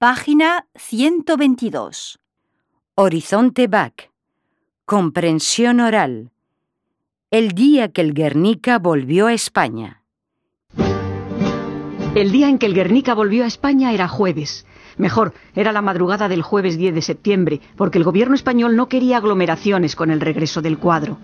Página 122. Horizonte Back. Comprensión oral. El día que el Guernica volvió a España. El día en que el Guernica volvió a España era jueves. Mejor, era la madrugada del jueves 10 de septiembre, porque el gobierno español no quería aglomeraciones con el regreso del cuadro.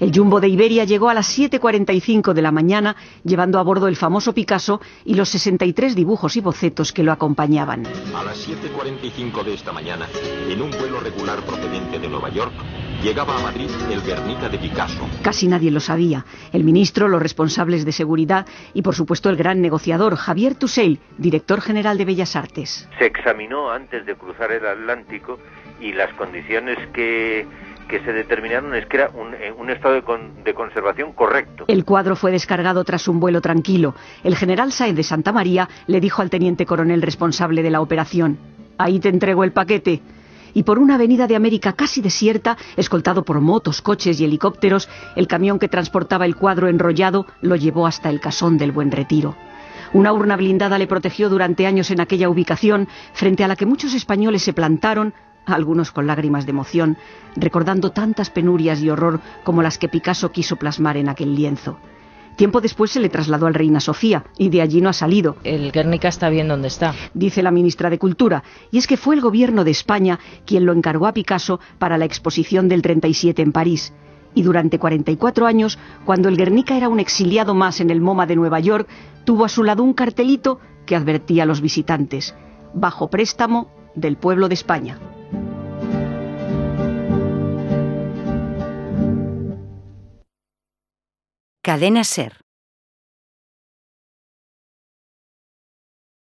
El jumbo de Iberia llegó a las 7.45 de la mañana, llevando a bordo el famoso Picasso y los 63 dibujos y bocetos que lo acompañaban. A las 7.45 de esta mañana, en un vuelo regular procedente de Nueva York, llegaba a Madrid el Guernica de Picasso. Casi nadie lo sabía. El ministro, los responsables de seguridad y, por supuesto, el gran negociador Javier Tuseil, director general de Bellas Artes. Se examinó antes de cruzar el Atlántico y las condiciones que que se determinaron es que era un, eh, estado de, de, conservación correcto. El cuadro fue descargado tras un vuelo tranquilo. El general Sáenz de Santa María le dijo al teniente coronel responsable de la operación, ahí te entrego el paquete. Y por una avenida de América casi desierta, escoltado por motos, coches y helicópteros, el camión que transportaba el cuadro enrollado lo llevó hasta el casón del Buen Retiro. Una urna blindada le protegió durante años en aquella ubicación, frente a la que muchos españoles se plantaron algunos con lágrimas de emoción, recordando tantas penurias y horror como las que Picasso quiso plasmar en aquel lienzo. Tiempo después se le trasladó al Reina Sofía y de allí no ha salido. El Guernica está bien donde está. Dice la ministra de Cultura. Y es que fue el gobierno de España quien lo encargó a Picasso para la exposición del 37 en París. Y durante 44 años, cuando el Guernica era un exiliado más en el MoMA de Nueva York, tuvo a su lado un cartelito que advertía a los visitantes. Bajo préstamo del pueblo de España. Cadena Ser.